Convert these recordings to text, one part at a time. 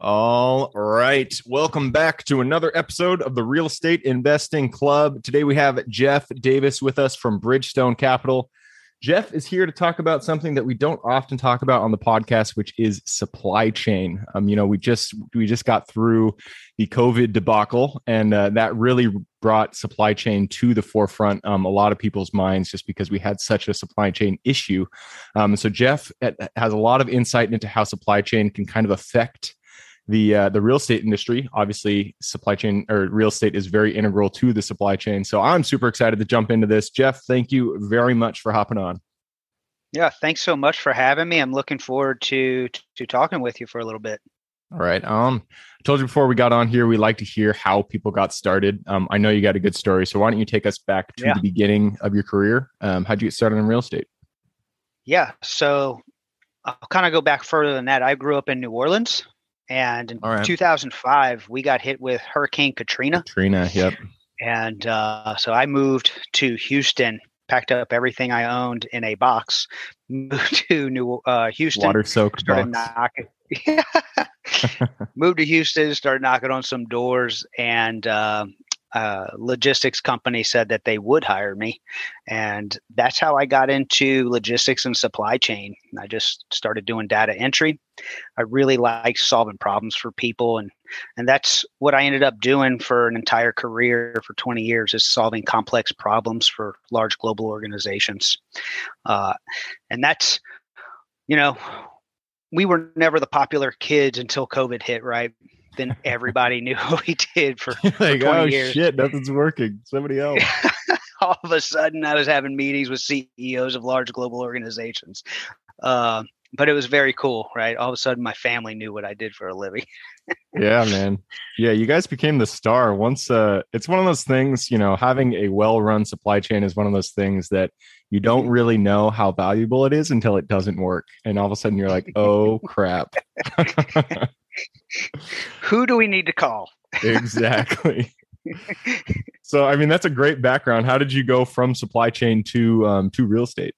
All right. Welcome back to another episode of the Real Estate Investing Club. Today we have Jeff Davis with us from Bridgestone Capital. Jeff is here to talk about something that we don't often talk about on the podcast, which is supply chain. Um, you know, we just we just got through the COVID debacle, and uh, that really brought supply chain to the forefront. Um, a lot of people's minds, just because we had such a supply chain issue. Um, so Jeff uh, has a lot of insight into how supply chain can kind of affect the uh, the real estate industry. Obviously, supply chain or real estate is very integral to the supply chain. So I'm super excited to jump into this. Jeff, thank you very much for hopping on. Yeah, thanks so much for having me. I'm looking forward to to talking with you for a little bit. All right. Um, I told you before we got on here, we like to hear how people got started. Um, I know you got a good story, so why don't you take us back to yeah. the beginning of your career? Um, how'd you get started in real estate? Yeah, so I'll kind of go back further than that. I grew up in New Orleans, and in right. 2005, we got hit with Hurricane Katrina. Katrina, yep. And uh, so I moved to Houston, packed up everything I owned in a box, moved to New uh, Houston. Water soaked started box. Knocking, moved to Houston, started knocking on some doors, and uh, uh, logistics company said that they would hire me. And that's how I got into logistics and supply chain. I just started doing data entry. I really like solving problems for people. And, and that's what I ended up doing for an entire career for 20 years is solving complex problems for large global organizations. Uh, and that's, you know, we were never the popular kids until COVID hit, right? Then everybody knew what we did for, like, for 20 oh, years. shit, nothing's working. Somebody else. All of a sudden, I was having meetings with CEOs of large global organizations. Uh, but it was very cool, right? All of a sudden, my family knew what I did for a living. yeah, man. Yeah, you guys became the star. Once, uh, it's one of those things. You know, having a well-run supply chain is one of those things that you don't really know how valuable it is until it doesn't work, and all of a sudden, you're like, "Oh crap." Who do we need to call? exactly. so, I mean, that's a great background. How did you go from supply chain to um, to real estate?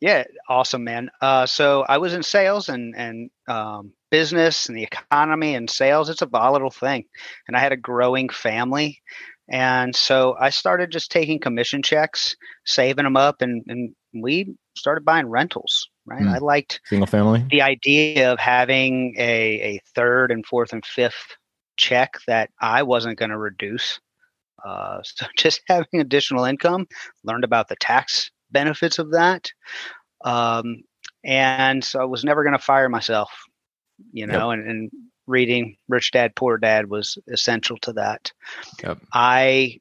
Yeah, awesome, man. Uh, so I was in sales and and um, business and the economy and sales. It's a volatile thing, and I had a growing family, and so I started just taking commission checks, saving them up, and and we started buying rentals right? Mm. I liked single family. The idea of having a, a third and fourth and fifth check that I wasn't going to reduce. Uh, so just having additional income, learned about the tax benefits of that. Um, and so I was never going to fire myself, you know, yep. and, and reading Rich Dad Poor Dad was essential to that. Yep. I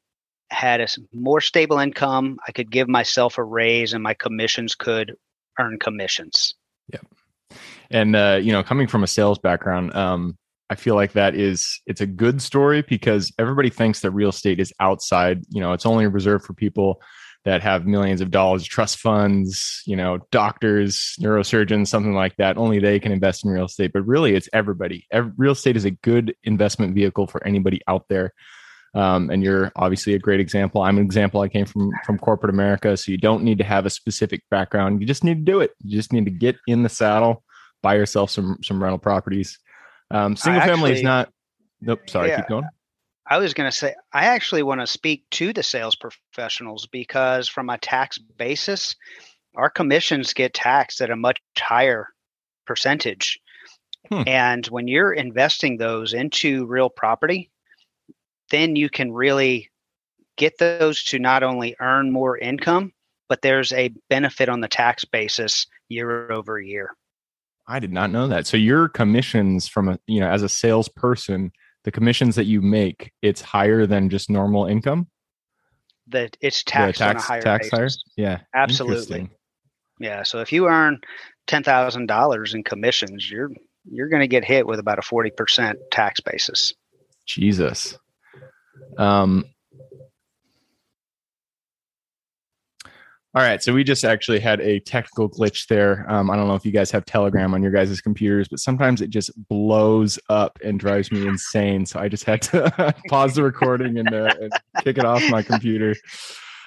had a more stable income. I could give myself a raise and my commissions could earn commissions. Yeah. And uh, you know, coming from a sales background, um, I feel like that is it's a good story because everybody thinks that real estate is outside, you know, it's only reserved for people that have millions of dollars, trust funds, you know, doctors, neurosurgeons, something like that. Only they can invest in real estate, but really it's everybody. Every, real estate is a good investment vehicle for anybody out there. Um, and you're obviously a great example. I'm an example. I came from from corporate America, so you don't need to have a specific background. You just need to do it. You just need to get in the saddle, buy yourself some some rental properties. Um, single actually, family is not. Nope. Sorry. Yeah, keep going. I was going to say I actually want to speak to the sales professionals because from a tax basis, our commissions get taxed at a much higher percentage. Hmm. And when you're investing those into real property, then you can really get those to not only earn more income, but there's a benefit on the tax basis year over year. I did not know that. So your commissions from a you know as a salesperson, the commissions that you make, it's higher than just normal income. That it's taxed tax, on a higher tax basis. higher. Yeah, absolutely. Yeah. So if you earn ten thousand dollars in commissions, you're you're going to get hit with about a forty percent tax basis. Jesus. Um, All right, so we just actually had a technical glitch there. Um, I don't know if you guys have Telegram on your guys' computers, but sometimes it just blows up and drives me insane. So I just had to pause the recording and, uh, and, kick it off my computer.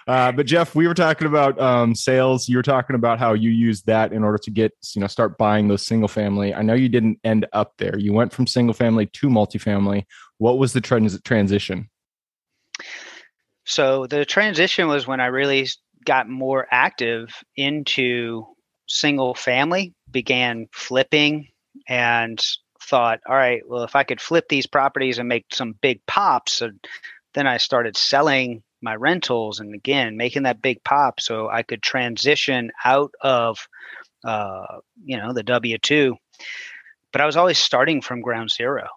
Uh, but Jeff, we were talking about um, sales. You were talking about how you used that in order to get, you know, start buying those single family. I know you didn't end up there. You went from single family to multifamily. What was the trans- transition? So the transition was when I really got more active into single family, began flipping, and thought, all right, well, if I could flip these properties and make some big pops, then I started selling my rentals and again making that big pop so I could transition out of uh, you know the W two. But I was always starting from ground zero,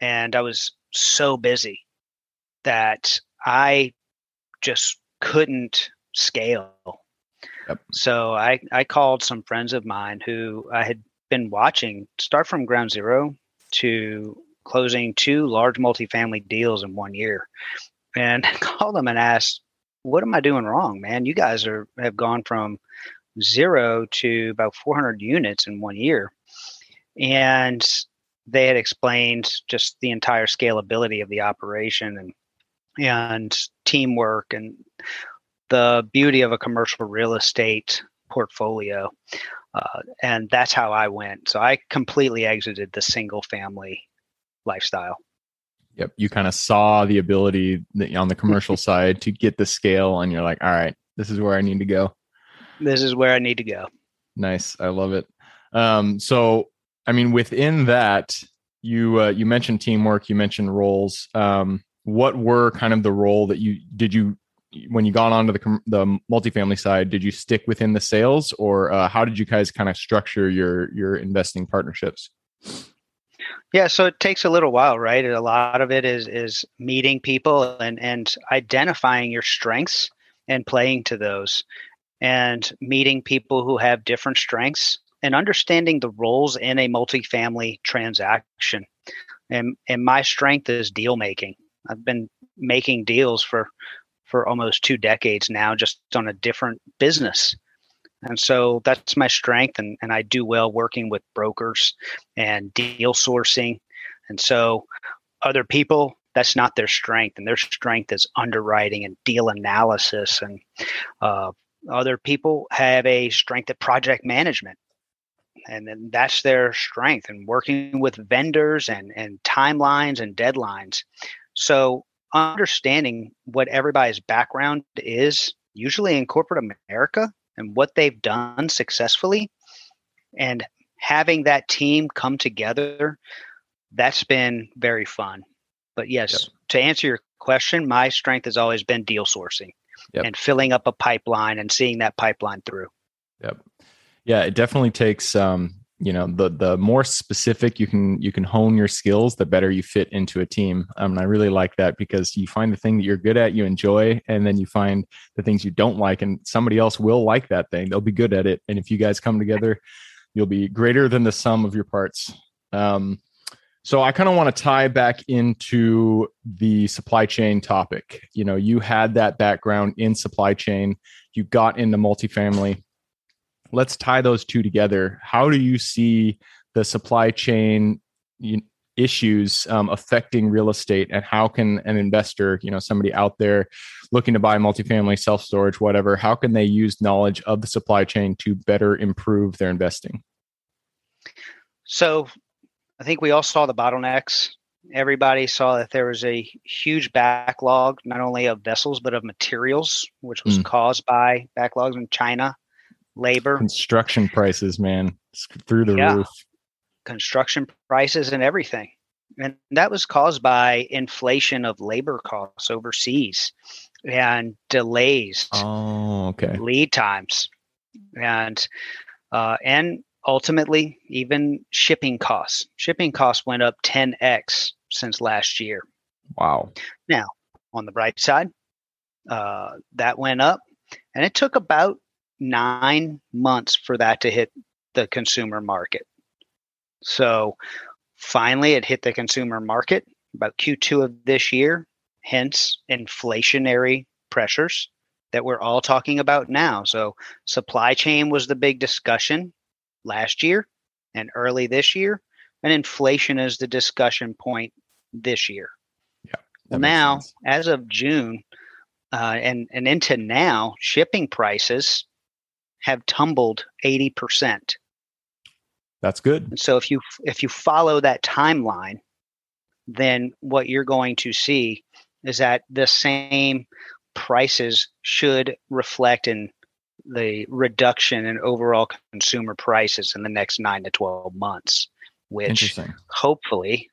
and I was so busy that I just couldn't scale. Yep. So I, I called some friends of mine who I had been watching start from ground zero to closing two large multifamily deals in one year and called them and asked, what am I doing wrong, man? You guys are have gone from zero to about 400 units in one year. And they had explained just the entire scalability of the operation and and teamwork and the beauty of a commercial real estate portfolio. Uh, and that's how I went. So I completely exited the single family lifestyle. Yep. You kind of saw the ability that, on the commercial side to get the scale, and you're like, all right, this is where I need to go. This is where I need to go. Nice. I love it. Um, so, I mean, within that, you uh, you mentioned teamwork, you mentioned roles. Um, what were kind of the role that you did you when you got onto the the multifamily side, did you stick within the sales, or uh, how did you guys kind of structure your your investing partnerships? Yeah, so it takes a little while, right? A lot of it is is meeting people and and identifying your strengths and playing to those, and meeting people who have different strengths and understanding the roles in a multifamily transaction. And and my strength is deal making. I've been making deals for for almost two decades now, just on a different business. And so that's my strength, and, and I do well working with brokers and deal sourcing. And so other people, that's not their strength, and their strength is underwriting and deal analysis. And uh, other people have a strength at project management, and then that's their strength and working with vendors and and timelines and deadlines. So understanding what everybody's background is, usually in corporate America, and what they've done successfully, and having that team come together, that's been very fun. But yes, yep. to answer your question, my strength has always been deal sourcing yep. and filling up a pipeline and seeing that pipeline through. Yep. Yeah, it definitely takes um, you know the the more specific you can you can hone your skills the better you fit into a team. Um, and i really like that because you find the thing that you're good at you enjoy and then you find the things you don't like and somebody else will like that thing. They'll be good at it. And if you guys come together you'll be greater than the sum of your parts. Um, so i kind of want to tie back into the supply chain topic. You know you had that background in supply chain. You got into multifamily let's tie those two together. How do you see the supply chain issues um, affecting real estate, and how can an investor, you know, somebody out there looking to buy multifamily, self storage, whatever, how can they use knowledge of the supply chain to better improve their investing? So, I think we all saw the bottlenecks. Everybody saw that there was a huge backlog, not only of vessels, but of materials, which was mm. caused by backlogs in China labor, construction prices, man, through the yeah. roof. Construction prices and everything. And that was caused by inflation of labor costs overseas and delays. Oh, okay. Lead times. And uh, and ultimately even shipping costs. Shipping costs went up 10x since last year. Wow. Now, on the bright side, uh, that went up, and it took about nine months for that to hit the consumer market. So finally, it hit the consumer market about Q2 of this year, hence inflationary pressures that we're all talking about now. So supply chain was the big discussion last year and early this year, and inflation is the discussion point this year. Yeah. Well, now, sense. as of June uh, and and into now, shipping prices have tumbled eighty percent. That's good. And so if you if you follow that timeline, then what you're going to see is that the same prices should reflect in the reduction in overall consumer prices in the next nine to 12 months, which hopefully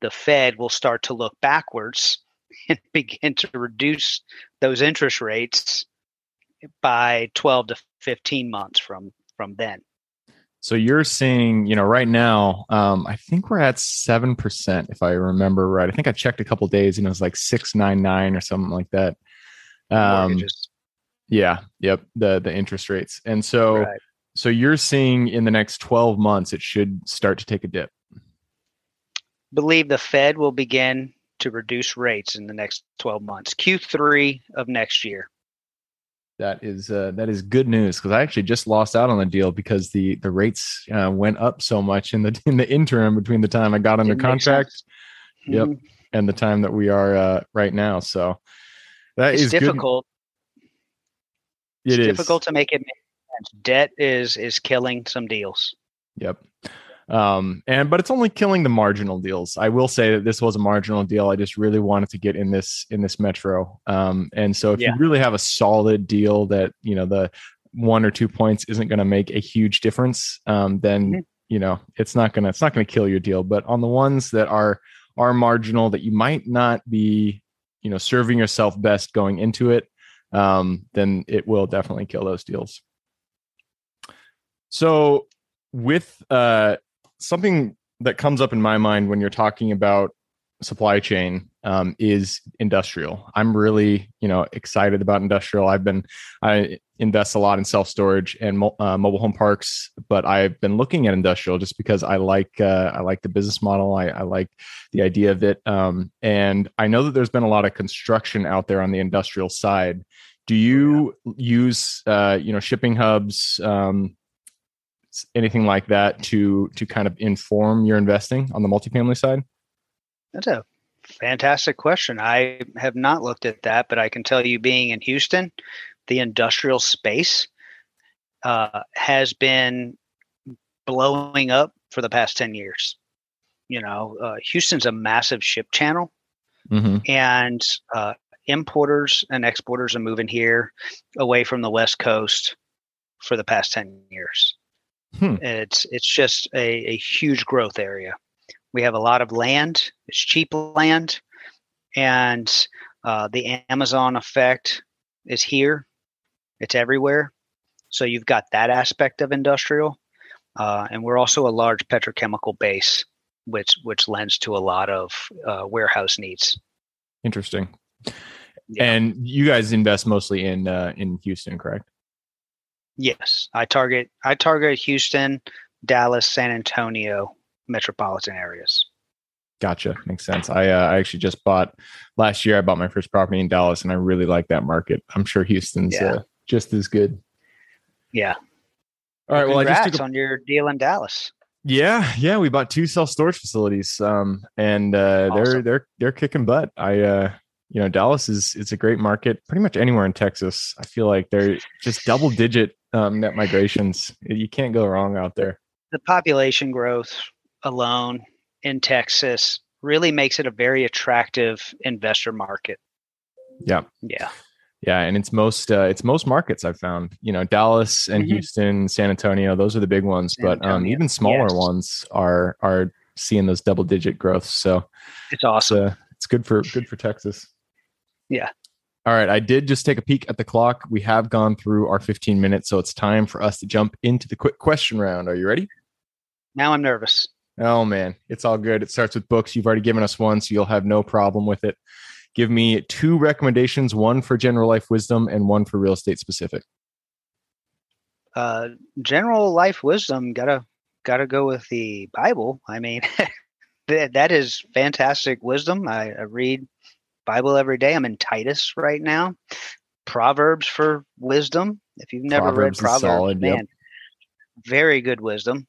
the Fed will start to look backwards and begin to reduce those interest rates by 12 to 15 months from from then. So you're seeing, you know, right now, um, I think we're at seven percent, if I remember right. I think I checked a couple days and it was like six nine nine or something like that. Um, Mortgages. Yeah. Yep. The the interest rates, and so right. so you're seeing in the next twelve months it should start to take a dip. Believe the Fed will begin to reduce rates in the next twelve months, Q3 of next year. That is uh, that is good news because I actually just lost out on the deal because the the rates uh, went up so much in the in the interim between the time I got under contract, yep, mm-hmm. and the time that we are uh, right now. So that it's is difficult. Good. It it's is. difficult to make it make. Debt is is killing some deals. Yep um and but it's only killing the marginal deals. I will say that this was a marginal deal. I just really wanted to get in this in this metro. Um and so if yeah. you really have a solid deal that you know the one or two points isn't going to make a huge difference um then mm-hmm. you know it's not gonna it's not gonna kill your deal. But on the ones that are are marginal that you might not be you know serving yourself best going into it um then it will definitely kill those deals. So with uh something that comes up in my mind when you're talking about supply chain um, is industrial. I'm really, you know, excited about industrial. I've been, I invest a lot in self storage and uh, mobile home parks, but I've been looking at industrial just because I like, uh, I like the business model. I, I like the idea of it, um, and I know that there's been a lot of construction out there on the industrial side. Do you use, uh, you know, shipping hubs? Um, anything like that to to kind of inform your investing on the multifamily side? That's a fantastic question. I have not looked at that, but I can tell you, being in Houston, the industrial space uh, has been blowing up for the past 10 years. You know, uh, Houston's a massive ship channel, mm-hmm. and uh, importers and exporters are moving here away from the West Coast for the past 10 years. Hmm. It's it's just a, a huge growth area. We have a lot of land. It's cheap land, and uh, the Amazon effect is here. It's everywhere. So you've got that aspect of industrial, uh, and we're also a large petrochemical base, which which lends to a lot of uh, warehouse needs. Interesting. Yeah. And you guys invest mostly in uh, in Houston, correct? Yes, I target I target Houston, Dallas, San Antonio metropolitan areas. Gotcha, makes sense. I uh, I actually just bought last year. I bought my first property in Dallas, and I really like that market. I'm sure Houston's yeah. uh, just as good. Yeah. All right. Well, Congrats I just took a, on your deal in Dallas. Yeah, yeah, we bought two self storage facilities, um, and uh, awesome. they're they're they're kicking butt. I uh, you know Dallas is it's a great market. Pretty much anywhere in Texas, I feel like they're just double digit um, net migrations. You can't go wrong out there. The population growth alone in Texas really makes it a very attractive investor market. Yeah. Yeah. Yeah, and it's most uh, it's most markets I've found. You know, Dallas and mm-hmm. Houston, San Antonio, those are the big ones. San but um, even smaller yes. ones are are seeing those double digit growths. So it's awesome. It's, uh, it's good for good for Texas. Yeah. All right. I did just take a peek at the clock. We have gone through our 15 minutes, so it's time for us to jump into the quick question round. Are you ready? Now I'm nervous. Oh, man. It's all good. It starts with books. You've already given us one, so you'll have no problem with it. Give me two recommendations one for general life wisdom and one for real estate specific. Uh, general life wisdom, gotta gotta go with the Bible. I mean, that, that is fantastic wisdom. I, I read Bible every day. I'm in Titus right now. Proverbs for wisdom. If you've never Proverbs read Proverbs, solid, yep. man, very good wisdom.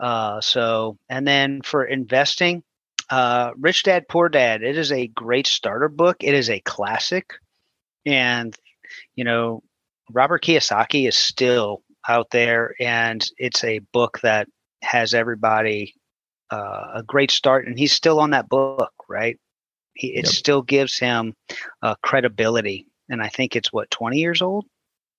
Uh, so, and then for investing, uh, Rich Dad Poor Dad. It is a great starter book. It is a classic, and you know, Robert Kiyosaki is still out there, and it's a book that has everybody uh, a great start, and he's still on that book, right? He, it Yep. still gives him uh, credibility, and I think it's what twenty years old.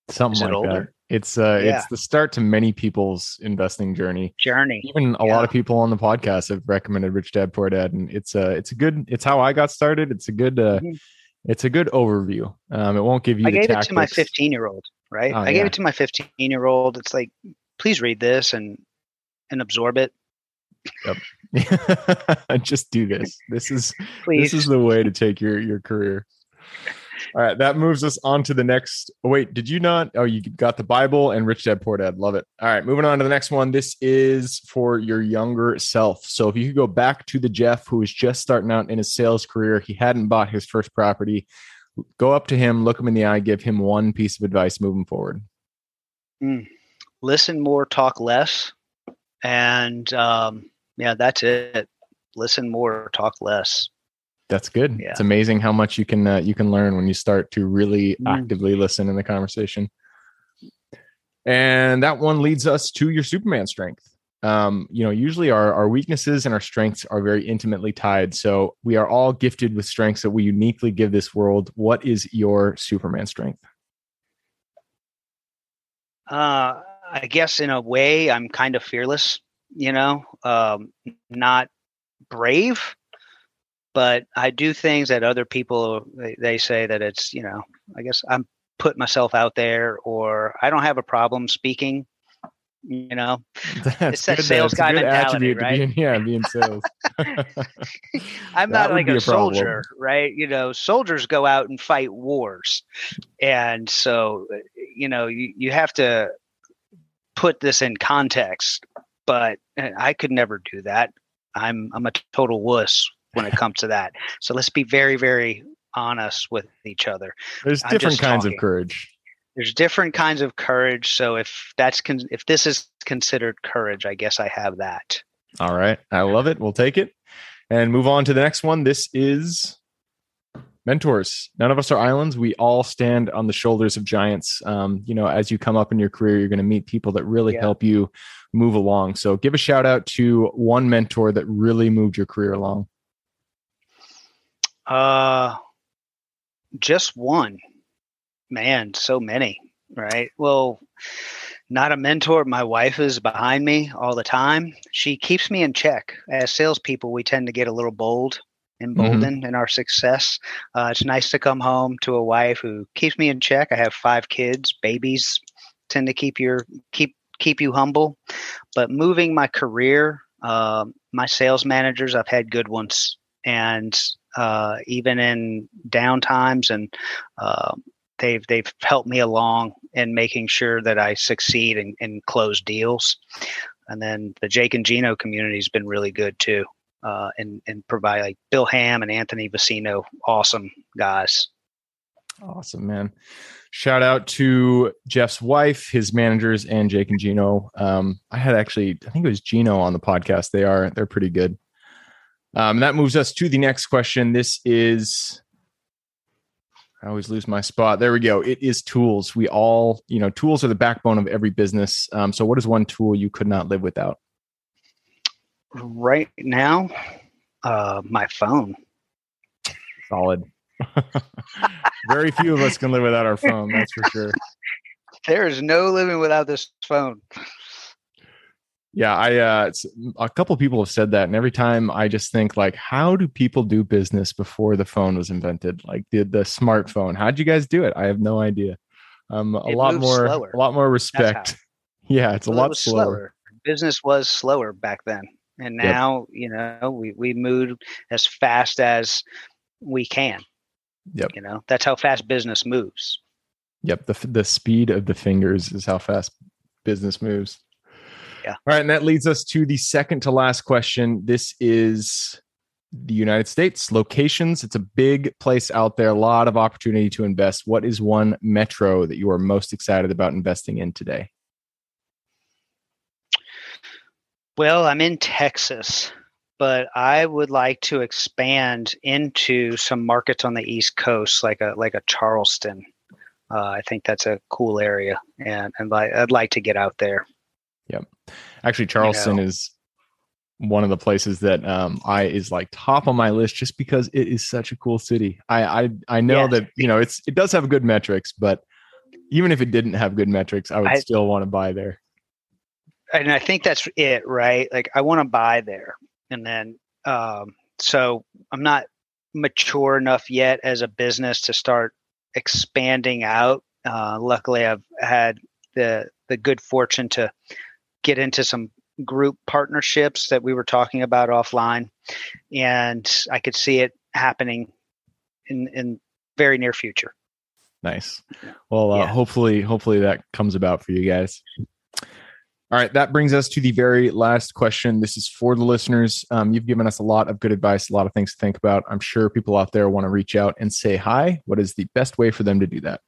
Something Is it like that. older? It's uh Yeah. it's the start to many people's investing journey. Journey. Even a lot of people on the podcast have recommended Rich Dad Poor Dad, and it's uh it's a good it's how I got started. It's a good uh Mhm. it's a good overview. Um, it won't give you I gave it to my 15 year old, right? Oh, I gave it to my 15 year old. It's like, please read this and and absorb it, Just do this. This is please. this is the way to take your your career. All right, that moves us on to the next. Oh, wait, did you not? Oh, you got the Bible and Rich Dad Poor Dad. Love it. All right, moving on to the next one. This is for your younger self. So if you could go back to the Jeff who was just starting out in his sales career, he hadn't bought his first property. Go up to him, look him in the eye, give him one piece of advice moving forward. Listen more, talk less, and um, yeah, that's it. Listen more, talk less. That's good. Yeah. It's amazing how much you can uh, you can learn when you start to really Mm. actively listen in the conversation. And that one leads us to your Superman strength. Um, you know, usually our our weaknesses and our strengths are very intimately tied. So we are all gifted with strengths that we uniquely give this world. What is your Superman strength? Uh, I guess in a way, I'm kind of fearless. You know, um, not brave, but I do things that other people they, they say that it's you know. I guess I'm put myself out there, or I don't have a problem speaking. You know, That's that good, sales guy mentality, be in, yeah, be in sales. I'm not like a, a soldier, right? You know, soldiers go out and fight wars. And so, uh, you know, you, you have to put this in context, but uh, I could never do that. I'm I'm a total wuss when it comes to that. So let's be very very honest with each other. There's I'm different kinds talking. of courage. There's different kinds of courage. So if that's con- if this is considered courage, I guess I have that. All right. I love it. We'll take it and move on to the next one. This is mentors. None of us are islands. We all stand on the shoulders of giants. Um, you know, as you come up in your career, you're going to meet people that really Yeah. help you move along. So give a shout out to one mentor that really moved your career along. Uh, just one. Man, so many, right? Well, not a mentor. My wife is behind me all the time. She keeps me in check. As salespeople, we tend to get a little bold, emboldened in our success. Uh, it's nice to come home to a wife who keeps me in check. I have five kids. Babies tend to keep your keep keep you humble. But moving my career, um, my sales managers, I've had good ones, and uh, even in down times, and uh, they've they've helped me along in making sure that I succeed and close deals. And then the Jake and Gino community has been really good too, uh, and and provide like Bill Ham and Anthony Vicino, awesome guys. Awesome, man. Shout out to Jeff's wife, his managers, and Jake and Gino. Um, I had actually, I think it was Gino on the podcast. They are, they're pretty good. Um, that moves us to the next question. This is, I always lose my spot. There we go. It is tools. We all, you know, tools are the backbone of every business. Um, so, what is one tool you could not live without? Right now, uh, my phone. Solid. Very few of us can live without our phone. That's for sure. There is no living without this phone. Yeah, I uh a couple people have said that and every time I just think like how do people do business before the phone was invented? Like the the smartphone. How'd you guys do it? I have no idea. Um a It lot more slower. a lot more respect. Yeah, it's a it lot was slower. Business was slower back then, and Yep. now you know we we moved as fast as we can. Yep. You know that's how fast business moves. Yep, the the speed of the fingers is how fast business moves. Yeah. All right, and that leads us to the second to last question. This is the United States, locations. It's a big place out there, a lot of opportunity to invest. What is one metro that you are most excited about investing in today? Well, I'm in Texas, but I would like to expand into some markets on the East Coast, like a like a Charleston. Uh, I think that's a cool area, and and I'd like to get out there. Yep, actually, Charleston you know, is one of the places that um, I is like top on my list just because it is such a cool city. I I, I know yeah. that you know it's it does have good metrics, but even if it didn't have good metrics, I would I, still want to buy there. And I think that's it, right? Like I want to buy there, and then um, so I'm not mature enough yet as a business to start expanding out. Uh, luckily, I've had the the good fortune to get into some group partnerships that we were talking about offline, and I could see it happening in in very near future. Nice. Well, uh, yeah. hopefully, hopefully that comes about for you guys. All right, that brings us to the very last question. This is for the listeners. Um, you've given us a lot of good advice, a lot of things to think about. I'm sure people out there want to reach out and say hi. What is the best way for them to do that?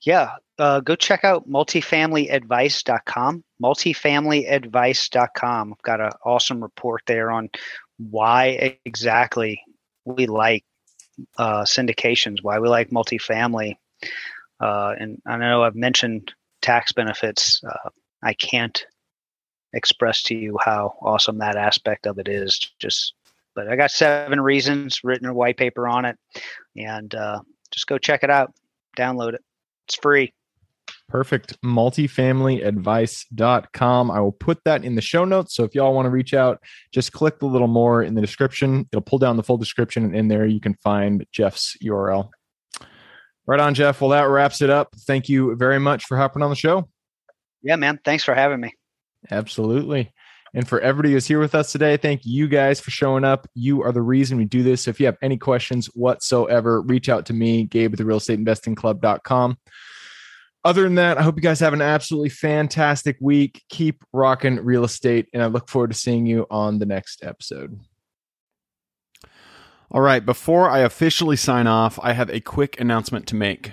Yeah, uh, go check out multifamilyadvice.com. Multifamilyadvice.com. I've got an awesome report there on why exactly we like uh, syndications, why we like multifamily. Uh, and I know I've mentioned tax benefits. Uh, I can't express to you how awesome that aspect of it is. Just, but I got seven reasons written a white paper on it, and uh, just go check it out, download it. It's free. Perfect. Multifamilyadvice.com. I will put that in the show notes. So if y'all want to reach out, just click the little more in the description. It'll pull down the full description, and in there you can find Jeff's URL. Right on, Jeff. Well, that wraps it up. Thank you very much for hopping on the show. Yeah, man. Thanks for having me. Absolutely. And for everybody who's here with us today, thank you guys for showing up. You are the reason we do this. So if you have any questions whatsoever, reach out to me, Gabe at the real estate investing club.com. Other than that, I hope you guys have an absolutely fantastic week. Keep rocking real estate, and I look forward to seeing you on the next episode. All right, before I officially sign off, I have a quick announcement to make.